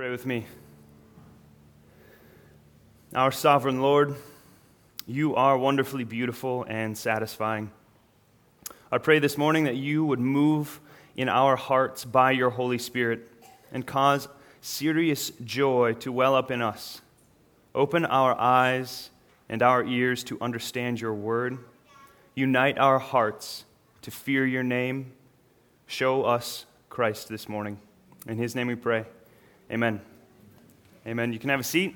Pray with me. Our sovereign Lord, you are wonderfully beautiful and satisfying. I pray this morning that you would move in our hearts by your Holy Spirit and cause serious joy to well up in us. Open our eyes and our ears to understand your word. Unite our hearts to fear your name. Show us Christ this morning. In his name we pray. Amen. Amen. You can have a seat.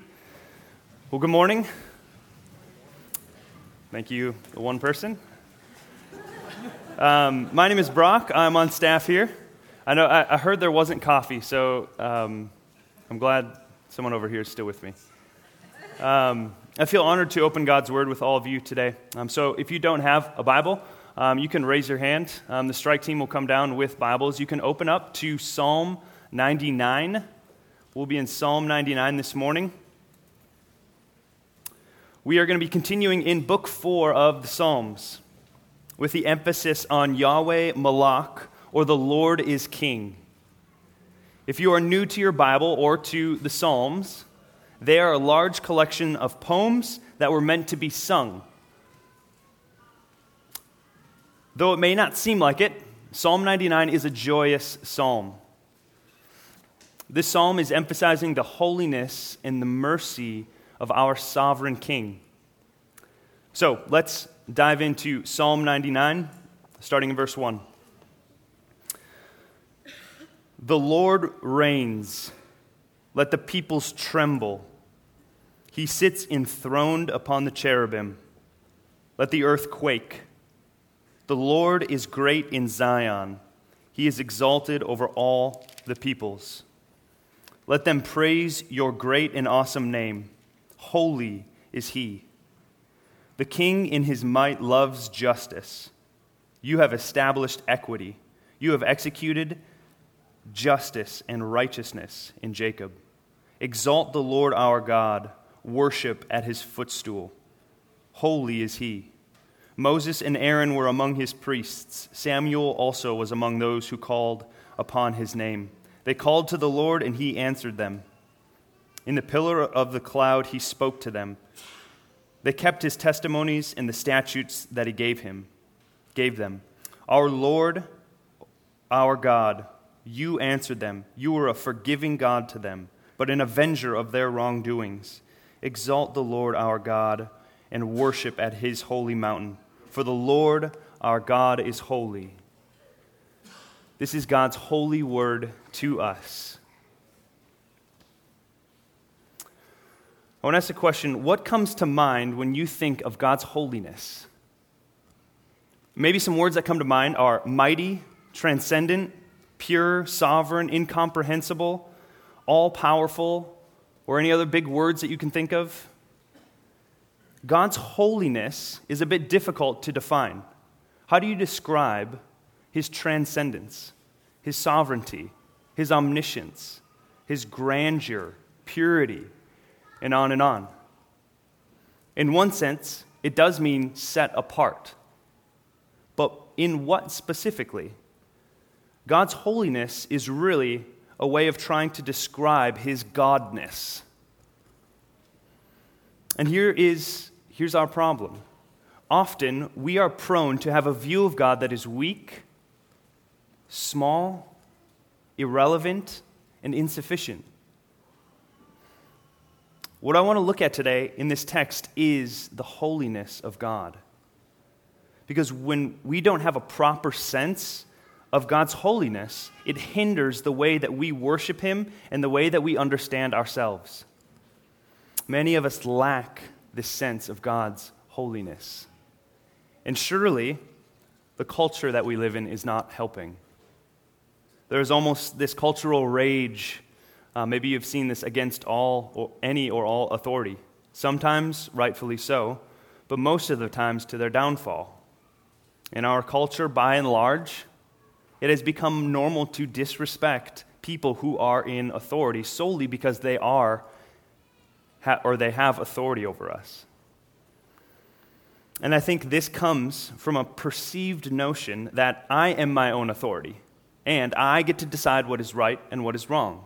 Well, good morning. Thank you, the one person. Um, my name is Brock. I'm on staff here. I know I, I heard there wasn't coffee, so um, I'm glad someone over here is still with me. Um, I feel honored to open God's Word with all of you today. Um, so if you don't have a Bible, um, you can raise your hand. Um, the strike team will come down with Bibles. You can open up to Psalm 99. We'll be in Psalm 99 this morning. We are going to be continuing in book four of the Psalms with the emphasis on Yahweh Malak, or the Lord is King. If you are new to your Bible or to the Psalms, they are a large collection of poems that were meant to be sung. Though it may not seem like it, Psalm 99 is a joyous psalm. This psalm is emphasizing the holiness and the mercy of our sovereign King. So let's dive into Psalm 99, starting in verse 1. The Lord reigns, let the peoples tremble. He sits enthroned upon the cherubim, let the earth quake. The Lord is great in Zion, he is exalted over all the peoples. Let them praise your great and awesome name. Holy is he. The king in his might loves justice. You have established equity. You have executed justice and righteousness in Jacob. Exalt the Lord our God. Worship at his footstool. Holy is he. Moses and Aaron were among his priests. Samuel also was among those who called upon his name. They called to the Lord, and he answered them. In the pillar of the cloud, he spoke to them. They kept his testimonies and the statutes that he gave him, gave them. Our Lord, our God, you answered them. You were a forgiving God to them, but an avenger of their wrongdoings. Exalt the Lord our God and worship at his holy mountain. For the Lord our God is holy. This is God's holy word to us. I want to ask a question what comes to mind when you think of God's holiness? Maybe some words that come to mind are mighty, transcendent, pure, sovereign, incomprehensible, all powerful, or any other big words that you can think of. God's holiness is a bit difficult to define. How do you describe his transcendence, his sovereignty, his omniscience, his grandeur, purity, and on and on. In one sense, it does mean set apart. But in what specifically? God's holiness is really a way of trying to describe his godness. And here is here's our problem. Often we are prone to have a view of God that is weak small, irrelevant, and insufficient. What I want to look at today in this text is the holiness of God. Because when we don't have a proper sense of God's holiness, it hinders the way that we worship Him and the way that we understand ourselves. Many of us lack this sense of God's holiness. And surely, the culture that we live in is not helping. There's almost this cultural rage. Uh, maybe you've seen this against all or any or all authority. Sometimes rightfully so, but most of the times to their downfall. In our culture, by and large, it has become normal to disrespect people who are in authority solely because they are or they have authority over us. And I think this comes from a perceived notion that I am my own authority and I get to decide what is right and what is wrong.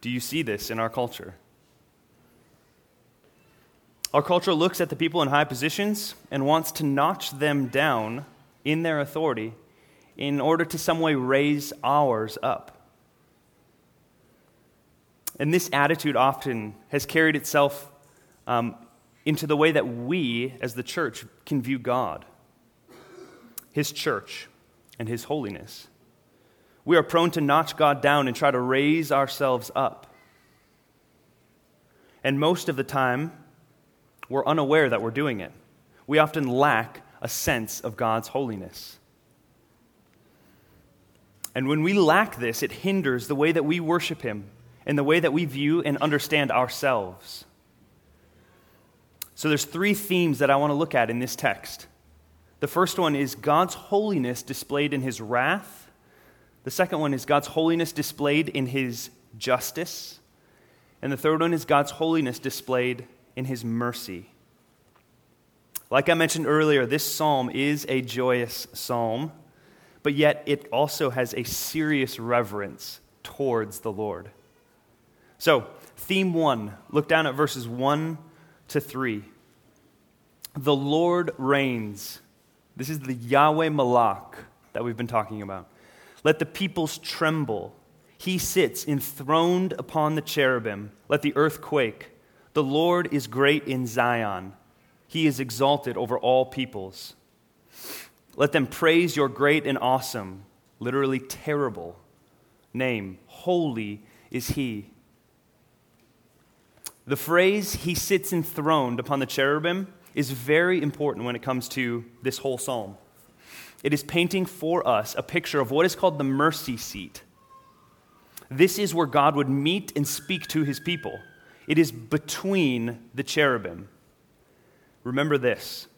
Do you see this in our culture? Our culture looks at the people in high positions and wants to notch them down in their authority in order to some way raise ours up. And this attitude often has carried itself um, into the way that we, as the church, can view God, His church, and His holiness. We are prone to notch God down and try to raise ourselves up. And most of the time, we're unaware that we're doing it. We often lack a sense of God's holiness. And when we lack this, it hinders the way that we worship Him and the way that we view and understand ourselves. So there's three themes that I want to look at in this text. The first one is God's holiness displayed in his wrath. The second one is God's holiness displayed in his justice. And the third one is God's holiness displayed in his mercy. Like I mentioned earlier, this psalm is a joyous psalm, but yet it also has a serious reverence towards the Lord. So, theme one, look down at verses 1 to 3. The Lord reigns. This is the Yahweh Malak that we've been talking about. Let the peoples tremble. He sits enthroned upon the cherubim. Let the earth quake. The Lord is great in Zion. He is exalted over all peoples. Let them praise your great and awesome, literally terrible name. Holy is He. The phrase, He sits enthroned upon the cherubim, is very important when it comes to this whole psalm. It is painting for us a picture of what is called the mercy seat. This is where God would meet and speak to his people. It is between the cherubim. Remember this.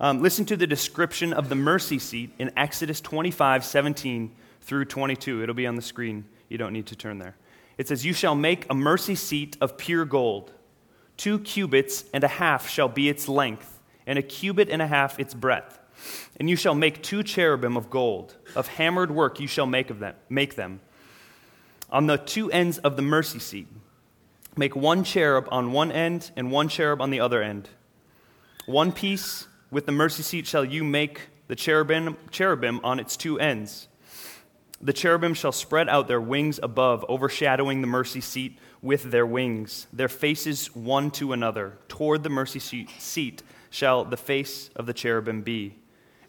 Um, listen to the description of the mercy seat in Exodus 25, 17 through 22. It'll be on the screen. You don't need to turn there. It says, You shall make a mercy seat of pure gold. Two cubits and a half shall be its length, and a cubit and a half its breadth. And you shall make two cherubim of gold. Of hammered work you shall make, of them, make them. On the two ends of the mercy seat, make one cherub on one end and one cherub on the other end. One piece with the mercy seat shall you make the cherubim, cherubim on its two ends. The cherubim shall spread out their wings above, overshadowing the mercy seat with their wings, their faces one to another. Toward the mercy seat shall the face of the cherubim be.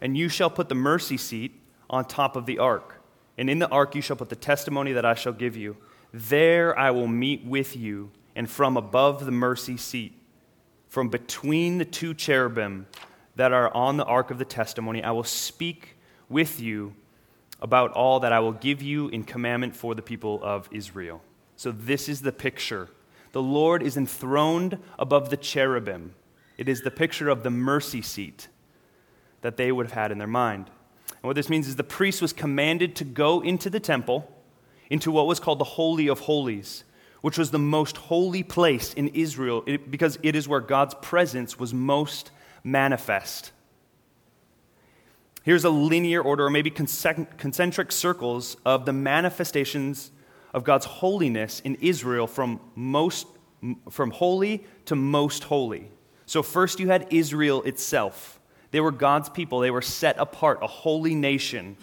And you shall put the mercy seat on top of the ark. And in the ark you shall put the testimony that I shall give you. There I will meet with you, and from above the mercy seat, from between the two cherubim that are on the ark of the testimony, I will speak with you about all that I will give you in commandment for the people of Israel. So, this is the picture. The Lord is enthroned above the cherubim. It is the picture of the mercy seat that they would have had in their mind. And what this means is the priest was commanded to go into the temple, into what was called the Holy of Holies, which was the most holy place in Israel because it is where God's presence was most manifest. Here's a linear order, or maybe concentric circles, of the manifestations of God's holiness in Israel from, most, from holy to most holy. So, first you had Israel itself. They were God's people, they were set apart, a holy nation.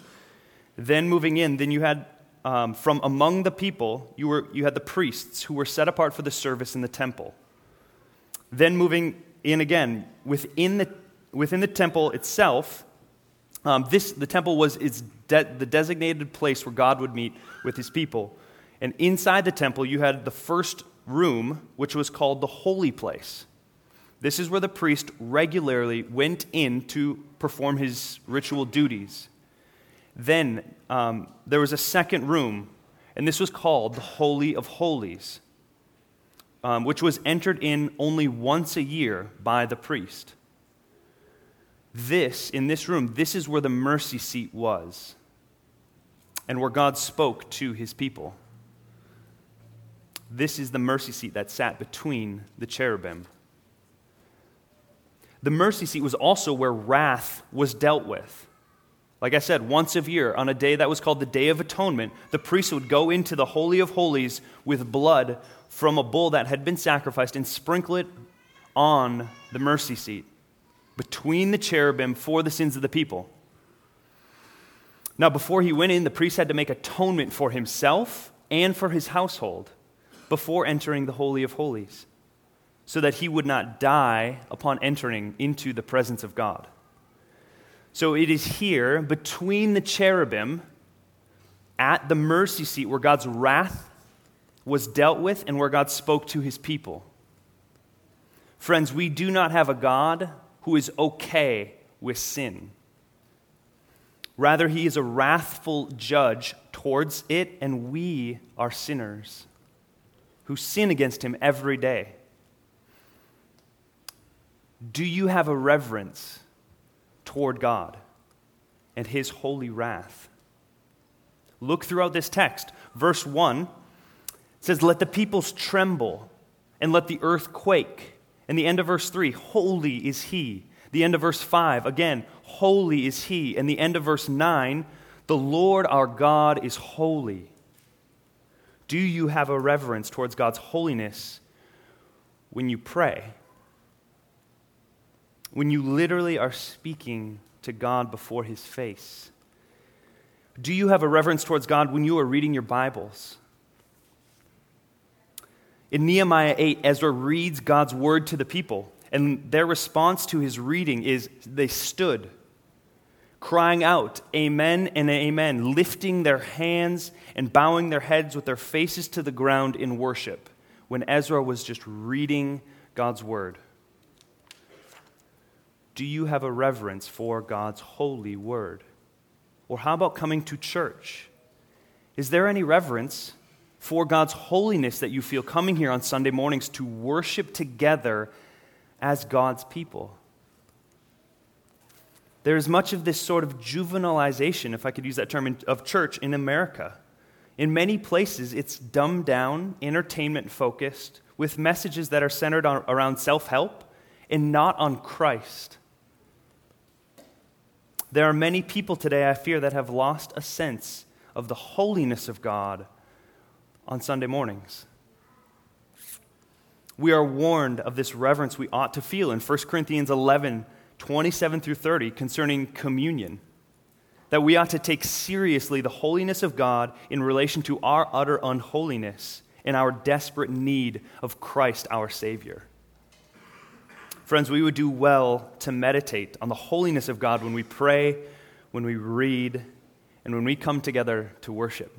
Then, moving in, then you had um, from among the people, you, were, you had the priests who were set apart for the service in the temple. Then, moving in again, within the, within the temple itself, um, this, the temple was its de- the designated place where God would meet with his people. And inside the temple, you had the first room, which was called the holy place. This is where the priest regularly went in to perform his ritual duties. Then um, there was a second room, and this was called the Holy of Holies, um, which was entered in only once a year by the priest. This, in this room, this is where the mercy seat was and where God spoke to his people. This is the mercy seat that sat between the cherubim. The mercy seat was also where wrath was dealt with. Like I said, once a year, on a day that was called the Day of Atonement, the priest would go into the Holy of Holies with blood from a bull that had been sacrificed and sprinkle it on the mercy seat between the cherubim for the sins of the people. Now, before he went in, the priest had to make atonement for himself and for his household before entering the Holy of Holies, so that he would not die upon entering into the presence of God. So it is here between the cherubim at the mercy seat where God's wrath was dealt with and where God spoke to his people. Friends, we do not have a God who is okay with sin. Rather, he is a wrathful judge towards it, and we are sinners who sin against him every day. Do you have a reverence toward God and his holy wrath? Look throughout this text. Verse 1 says, Let the peoples tremble and let the earth quake. And the end of verse 3, Holy is he. The end of verse 5, again, Holy is he. And the end of verse 9, The Lord our God is holy. Do you have a reverence towards God's holiness when you pray? When you literally are speaking to God before his face? Do you have a reverence towards God when you are reading your Bibles? In Nehemiah 8, Ezra reads God's word to the people, and their response to his reading is they stood, crying out, Amen and Amen, lifting their hands and bowing their heads with their faces to the ground in worship when Ezra was just reading God's word. Do you have a reverence for God's holy word? Or how about coming to church? Is there any reverence for God's holiness that you feel coming here on Sunday mornings to worship together as God's people. There's much of this sort of juvenilization, if I could use that term, of church in America. In many places, it's dumbed down, entertainment focused, with messages that are centered on, around self help and not on Christ. There are many people today, I fear, that have lost a sense of the holiness of God on Sunday mornings. We are warned of this reverence we ought to feel in 1 Corinthians 11 27 through 30 concerning communion. That we ought to take seriously the holiness of God in relation to our utter unholiness and our desperate need of Christ our Savior. Friends, we would do well to meditate on the holiness of God when we pray, when we read, and when we come together to worship.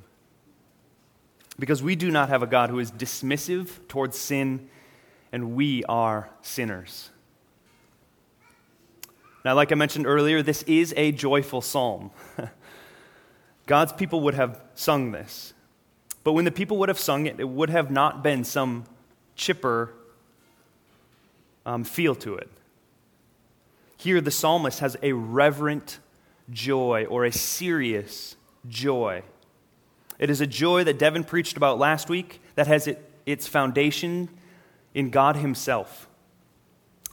Because we do not have a God who is dismissive towards sin, and we are sinners. Now, like I mentioned earlier, this is a joyful psalm. God's people would have sung this. But when the people would have sung it, it would have not been some chipper um, feel to it. Here, the psalmist has a reverent joy or a serious joy. It is a joy that Devin preached about last week that has it, its foundation in God Himself.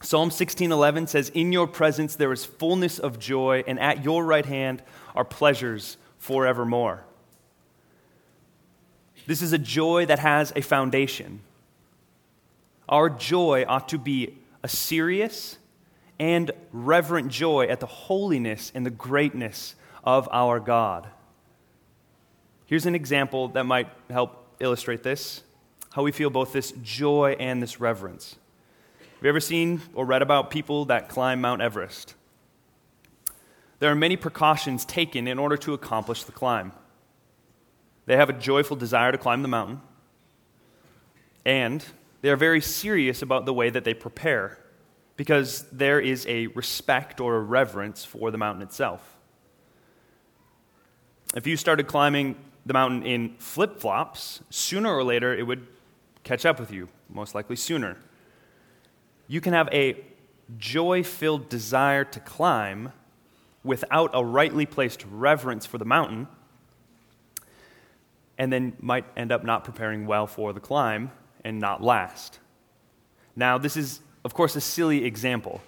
Psalm 16:11 says, "In your presence there is fullness of joy, and at your right hand are pleasures forevermore." This is a joy that has a foundation. Our joy ought to be a serious and reverent joy at the holiness and the greatness of our God. Here's an example that might help illustrate this how we feel both this joy and this reverence. Have you ever seen or read about people that climb Mount Everest? There are many precautions taken in order to accomplish the climb. They have a joyful desire to climb the mountain, and they are very serious about the way that they prepare because there is a respect or a reverence for the mountain itself. If you started climbing the mountain in flip flops, sooner or later it would catch up with you, most likely sooner. You can have a joy filled desire to climb without a rightly placed reverence for the mountain, and then might end up not preparing well for the climb and not last. Now, this is, of course, a silly example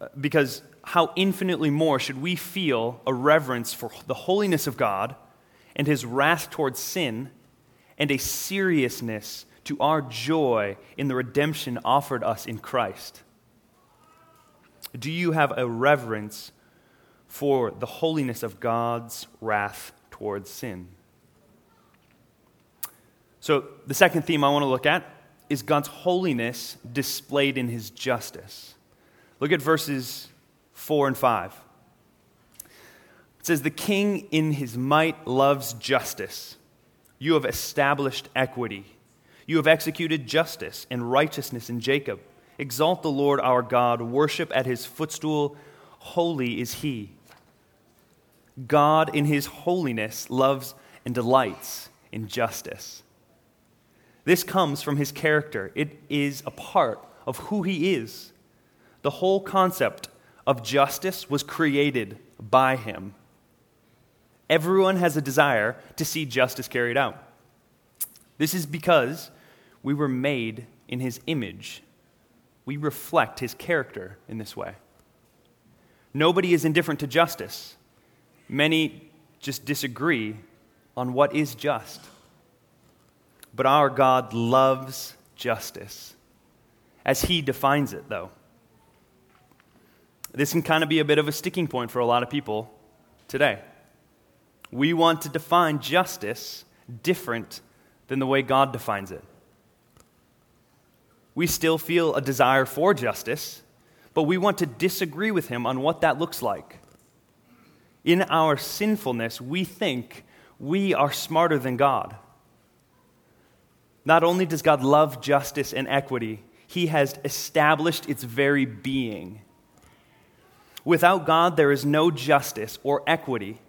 uh, because how infinitely more should we feel a reverence for the holiness of God and his wrath towards sin and a seriousness to our joy in the redemption offered us in Christ? Do you have a reverence for the holiness of God's wrath towards sin? So, the second theme I want to look at is God's holiness displayed in his justice. Look at verses 4 and 5. It says, The king in his might loves justice. You have established equity. You have executed justice and righteousness in Jacob. Exalt the Lord our God, worship at his footstool. Holy is he. God, in his holiness, loves and delights in justice. This comes from his character, it is a part of who he is. The whole concept of justice was created by him. Everyone has a desire to see justice carried out. This is because we were made in his image. We reflect his character in this way. Nobody is indifferent to justice. Many just disagree on what is just. But our God loves justice, as he defines it, though. This can kind of be a bit of a sticking point for a lot of people today. We want to define justice different than the way God defines it. We still feel a desire for justice, but we want to disagree with him on what that looks like. In our sinfulness, we think we are smarter than God. Not only does God love justice and equity, he has established its very being. Without God, there is no justice or equity,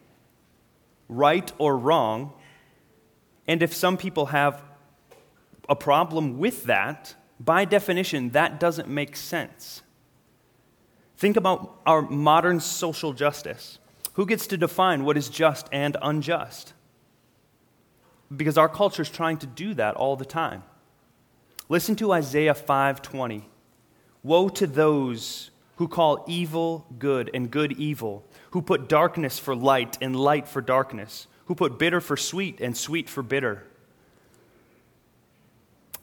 right or wrong. And if some people have a problem with that, by definition, that doesn't make sense. Think about our modern social justice. Who gets to define what is just and unjust? Because our culture is trying to do that all the time. Listen to Isaiah 5:20. Woe to those who call evil good and good evil, who put darkness for light and light for darkness, who put bitter for sweet and sweet for bitter.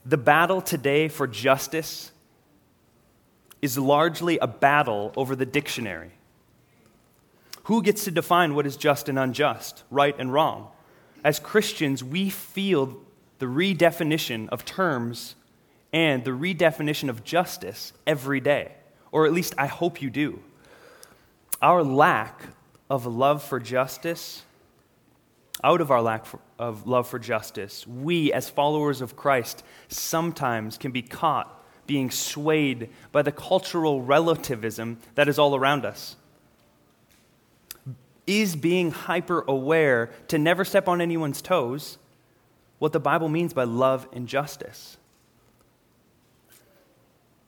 The battle today for justice is largely a battle over the dictionary. Who gets to define what is just and unjust, right and wrong? As Christians, we feel the redefinition of terms and the redefinition of justice every day, or at least I hope you do. Our lack of love for justice out of our lack of love for justice, we, as followers of Christ, sometimes can be caught being swayed by the cultural relativism that is all around us. Is being hyper aware to never step on anyone's toes what the Bible means by love and justice?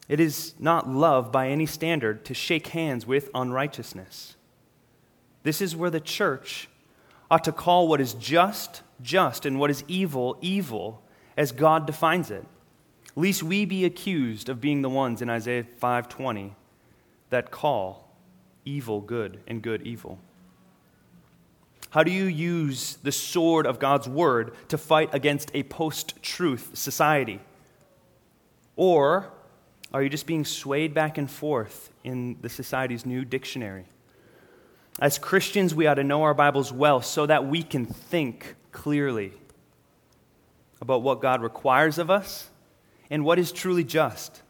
It is not love by any standard to shake hands with unrighteousness. This is where the church ought to call what is just, just, and what is evil, evil, as God defines it. lest we be accused of being the ones in Isaiah 5:20 that call evil good and good evil. How do you use the sword of God's word to fight against a post truth society? Or are you just being swayed back and forth in the society's new dictionary? As Christians, we ought to know our Bibles well so that we can think clearly about what God requires of us and what is truly just.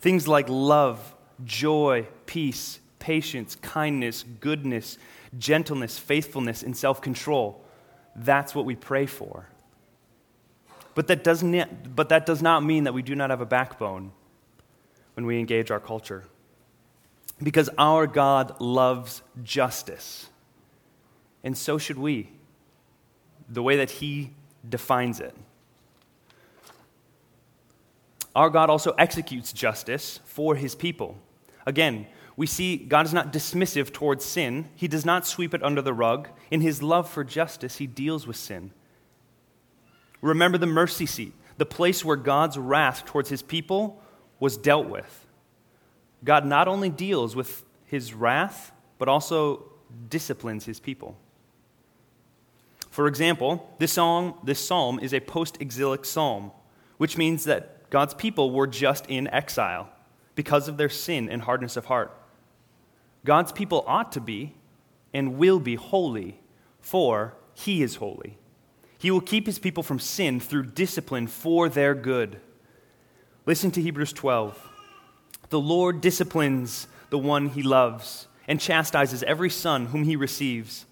Things like love, joy, peace, patience, kindness, goodness, gentleness, faithfulness, and self control. That's what we pray for. But that, doesn't, but that does not mean that we do not have a backbone when we engage our culture because our God loves justice. And so should we, the way that He defines it. Our God also executes justice for His people. Again, we see God is not dismissive towards sin. He does not sweep it under the rug. In his love for justice, he deals with sin. Remember the mercy seat, the place where God's wrath towards his people was dealt with. God not only deals with his wrath, but also disciplines his people. For example, this psalm, this psalm is a post exilic psalm, which means that God's people were just in exile because of their sin and hardness of heart. God's people ought to be and will be holy, for he is holy. He will keep his people from sin through discipline for their good. Listen to Hebrews 12. The Lord disciplines the one he loves and chastises every son whom he receives.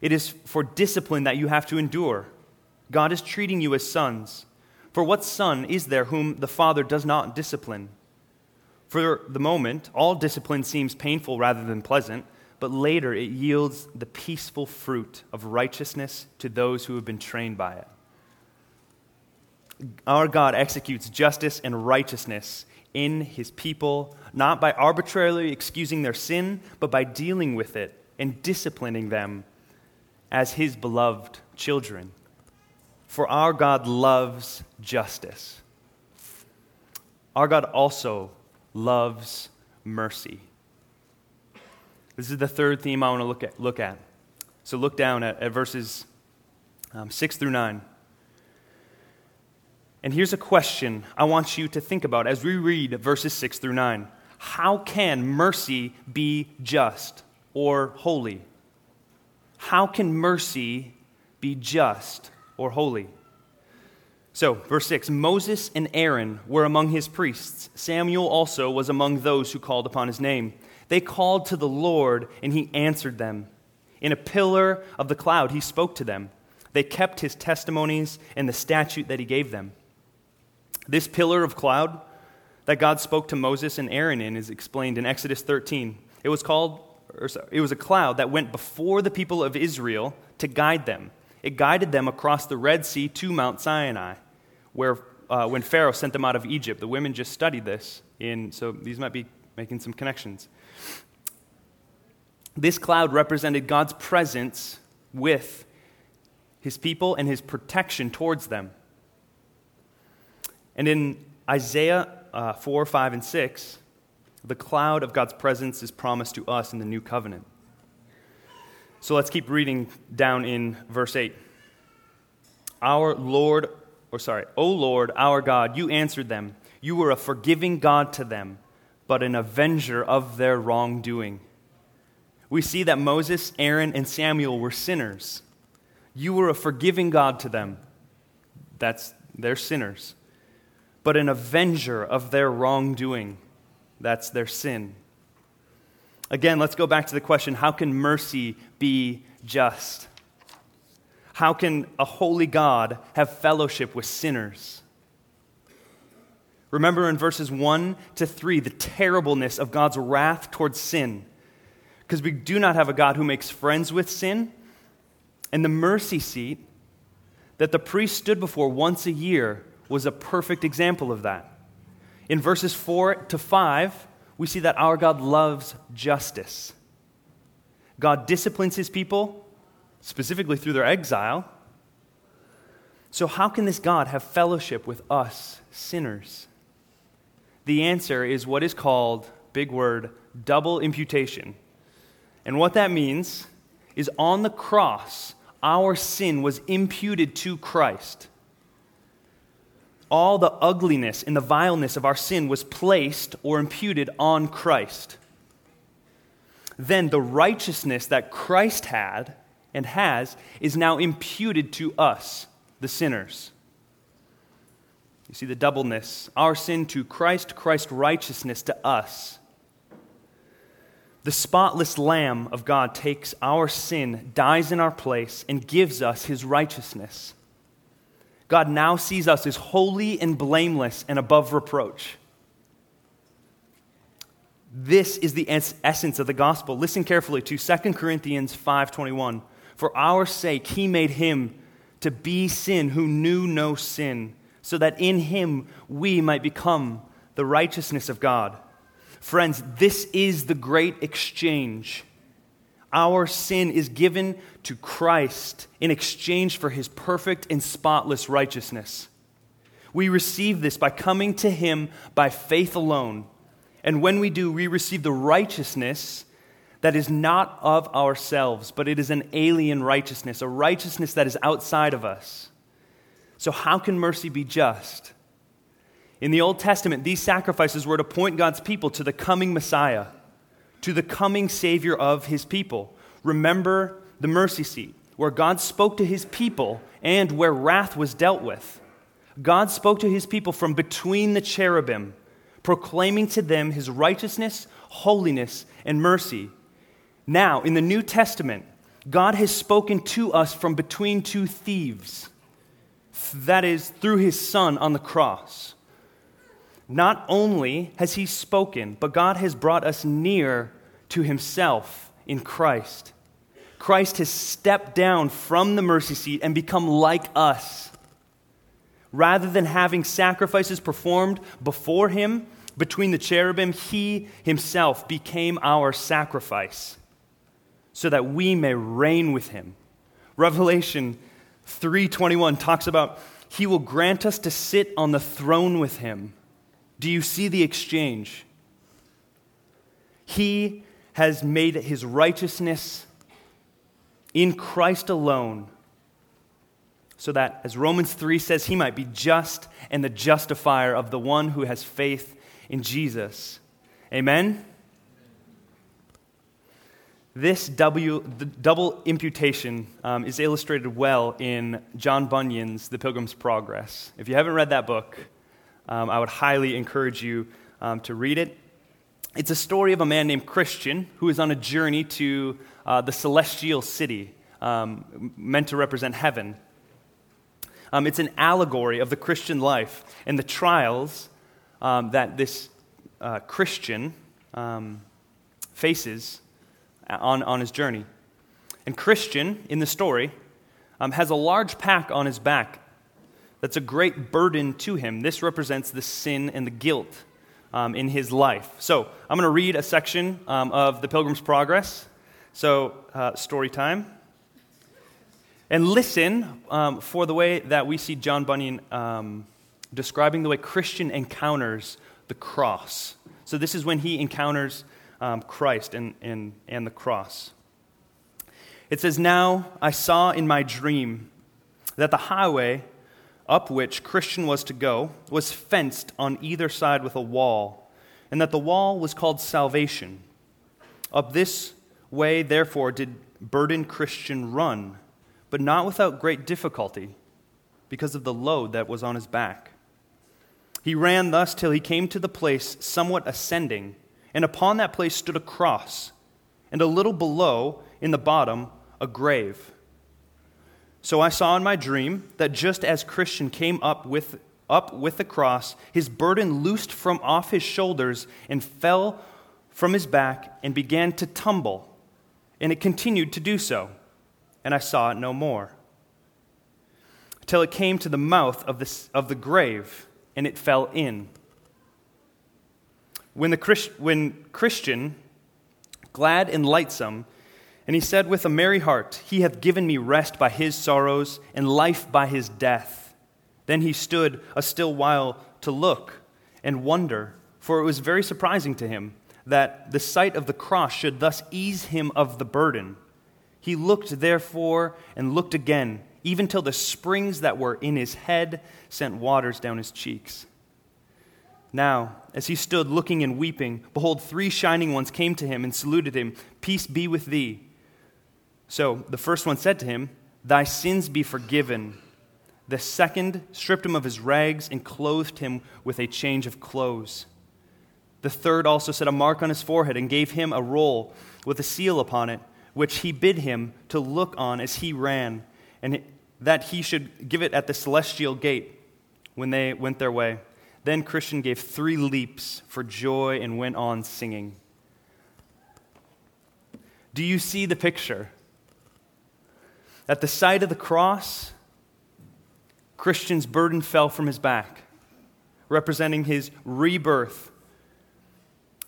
It is for discipline that you have to endure. God is treating you as sons. For what son is there whom the Father does not discipline? For the moment, all discipline seems painful rather than pleasant, but later it yields the peaceful fruit of righteousness to those who have been trained by it. Our God executes justice and righteousness in his people, not by arbitrarily excusing their sin, but by dealing with it and disciplining them as his beloved children. For our God loves justice. Our God also loves mercy. This is the third theme I want to look at. Look at. So look down at, at verses um, 6 through 9. And here's a question I want you to think about as we read verses 6 through 9. How can mercy be just or holy? How can mercy be just or holy? So, verse 6 Moses and Aaron were among his priests. Samuel also was among those who called upon his name. They called to the Lord, and he answered them. In a pillar of the cloud, he spoke to them. They kept his testimonies and the statute that he gave them. This pillar of cloud that God spoke to Moses and Aaron in is explained in Exodus 13. It was called, sorry, it was a cloud that went before the people of Israel to guide them. It guided them across the Red Sea to Mount Sinai, where uh, when Pharaoh sent them out of Egypt, the women just studied this. In, so these might be making some connections. This cloud represented God's presence with his people and his protection towards them. And in Isaiah uh, 4, 5, and 6, the cloud of God's presence is promised to us in the new covenant. So let's keep reading down in verse 8. Our Lord, or sorry, O Lord, our God, you answered them. You were a forgiving God to them, but an avenger of their wrongdoing. We see that Moses, Aaron, and Samuel were sinners. You were a forgiving God to them. That's, they're sinners but an avenger of their wrongdoing. That's their sin. Again, let's go back to the question how can mercy be just? How can a holy God have fellowship with sinners? Remember in verses 1 to 3 the terribleness of God's wrath towards sin. Because we do not have a God who makes friends with sin. And the mercy seat that the priest stood before once a year was a perfect example of that. In verses 4 to 5, we see that our God loves justice. God disciplines his people, specifically through their exile. So, how can this God have fellowship with us, sinners? The answer is what is called, big word, double imputation. And what that means is on the cross, our sin was imputed to Christ all the ugliness and the vileness of our sin was placed or imputed on Christ. Then the righteousness that Christ had and has is now imputed to us, the sinners. You see the doubleness our sin to Christ, Christ's righteousness to us. The spotless Lamb of God takes our sin, dies in our place, and gives us his righteousness. God now sees us as holy and blameless and above reproach. This is the essence of the gospel. Listen carefully to 2 Corinthians 5:21. For our sake he made him to be sin who knew no sin, so that in him we might become the righteousness of God. Friends, this is the great exchange. Our sin is given to Christ in exchange for his perfect and spotless righteousness. We receive this by coming to him by faith alone, And when we do, we receive the righteousness that is not of ourselves, but it is an alien righteousness, a righteousness that is outside of us. So, how can mercy be just? In the Old Testament, these sacrifices were to point God's people to the coming Messiah, to the coming Savior of his people. Remember the mercy seat, where God spoke to his people and where wrath was dealt with. God spoke to his people from between the cherubim, proclaiming to them his righteousness, holiness, and mercy. Now, in the New Testament, God has spoken to us from between two thieves. That is, through his Son on the cross. Not only has he spoken, but God has brought us near to himself in Christ. Christ has stepped down from the mercy seat and become like us. Rather than having sacrifices performed before him between the cherubim, he himself became our sacrifice so that we may reign with him. Revelation 3:21 talks about he will grant us to sit on the throne with him do you see the exchange? He has made his righteousness in Christ alone so that, as Romans 3 says, he might be just and the justifier of the one who has faith in Jesus. Amen? This w, double imputation um, is illustrated well in John Bunyan's The Pilgrim's Progress. If you haven't read that book, um, I would highly encourage you um, to read it. It's a story of a man named Christian who is on a journey to uh, the celestial city, um, meant to represent heaven. Um, it's an allegory of the Christian life and the trials um, that this uh, Christian um, faces on, on his journey. And Christian, in the story, has a large pack on his back that's a great burden to him. This represents the sin and the guilt um, in his life. So I'm going to read a section um, of The Pilgrim's Progress. So, uh, story time. And listen um, for the way that we see John Bunyan um, describing the way Christian encounters the cross. So, this is when he encounters um, Christ and, and, and the cross. It says, Now I saw in my dream that the highway up which Christian was to go was fenced on either side with a wall, and that the wall was called salvation. Up this way, therefore, did burdened Christian run, but not without great difficulty, because of the load that was on his back. He ran thus till he came to the place somewhat ascending, and upon that place stood a cross, and a little below, in the bottom, a grave. So I saw in my dream that just as Christian came up with, up with the cross, his burden loosed from off his shoulders and fell from his back and began to tumble. And it continued to do so. And I saw it no more. Till it came to the mouth of the, of the grave, and it fell in. When, the Christ, when Christian, glad and lightsome, and he said with a merry heart, He hath given me rest by his sorrows, and life by his death. Then he stood a still while to look and wonder, for it was very surprising to him that the sight of the cross should thus ease him of the burden. He looked therefore and looked again, even till the springs that were in his head sent waters down his cheeks. Now, as he stood looking and weeping, behold, three shining ones came to him and saluted him Peace be with thee. So the first one said to him, Thy sins be forgiven. The second stripped him of his rags and clothed him with a change of clothes. The third also set a mark on his forehead and gave him a roll with a seal upon it, which he bid him to look on as he ran, and that he should give it at the celestial gate when they went their way. Then Christian gave three leaps for joy and went on singing. Do you see the picture? At the sight of the cross, Christian's burden fell from his back, representing his rebirth.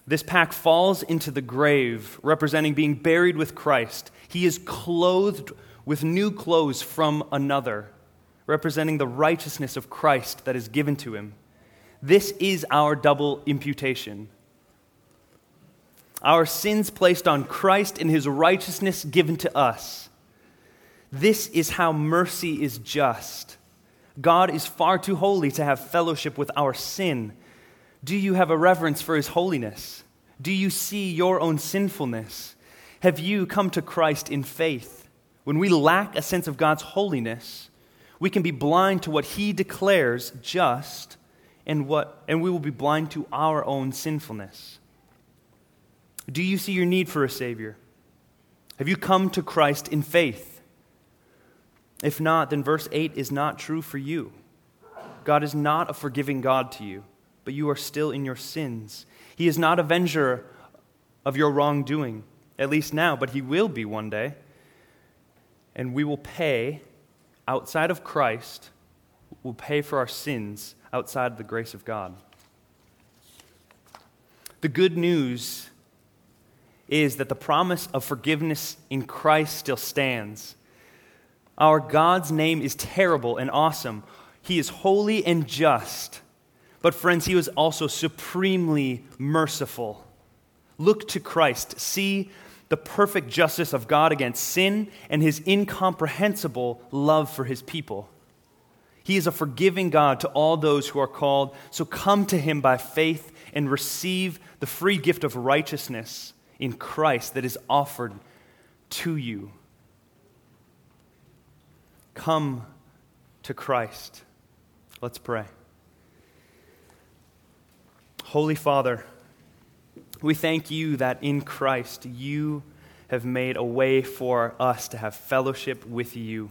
This pack falls into the grave, representing being buried with Christ. He is clothed with new clothes from another, representing the righteousness of Christ that is given to him. This is our double imputation. our sins placed on Christ, and his righteousness given to us. This is how mercy is just. God is far too holy to have fellowship with our sin. Do you have a reverence for his holiness? Do you see your own sinfulness? Have you come to Christ in faith? When we lack a sense of God's holiness, we can be blind to what he declares just and what and we will be blind to our own sinfulness. Do you see your need for a savior? Have you come to Christ in faith? If not, then verse 8 is not true for you. God is not a forgiving God to you, but you are still in your sins. He is not avenger of your wrongdoing, at least now, but he will be one day. And we will pay outside of Christ, we'll pay for our sins outside the grace of God. The good news is that the promise of forgiveness in Christ still stands. Our God's name is terrible and awesome. He is holy and just. But, friends, He was also supremely merciful. Look to Christ. See the perfect justice of God against sin and His incomprehensible love for His people. He is a forgiving God to all those who are called. So come to Him by faith and receive the free gift of righteousness in Christ that is offered to you. Come to Christ. Let's pray. Holy Father, we thank you that in Christ you have made a way for us to have fellowship with you.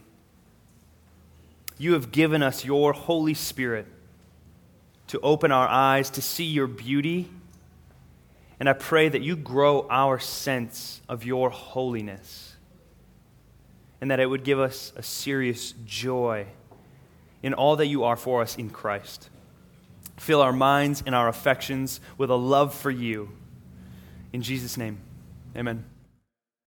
You have given us your Holy Spirit to open our eyes to see your beauty and I pray that you grow our sense of your holiness and that it would give us a serious joy in all that you are for us in Christ. Fill our minds and our affections with a love for you. In Jesus' name, amen.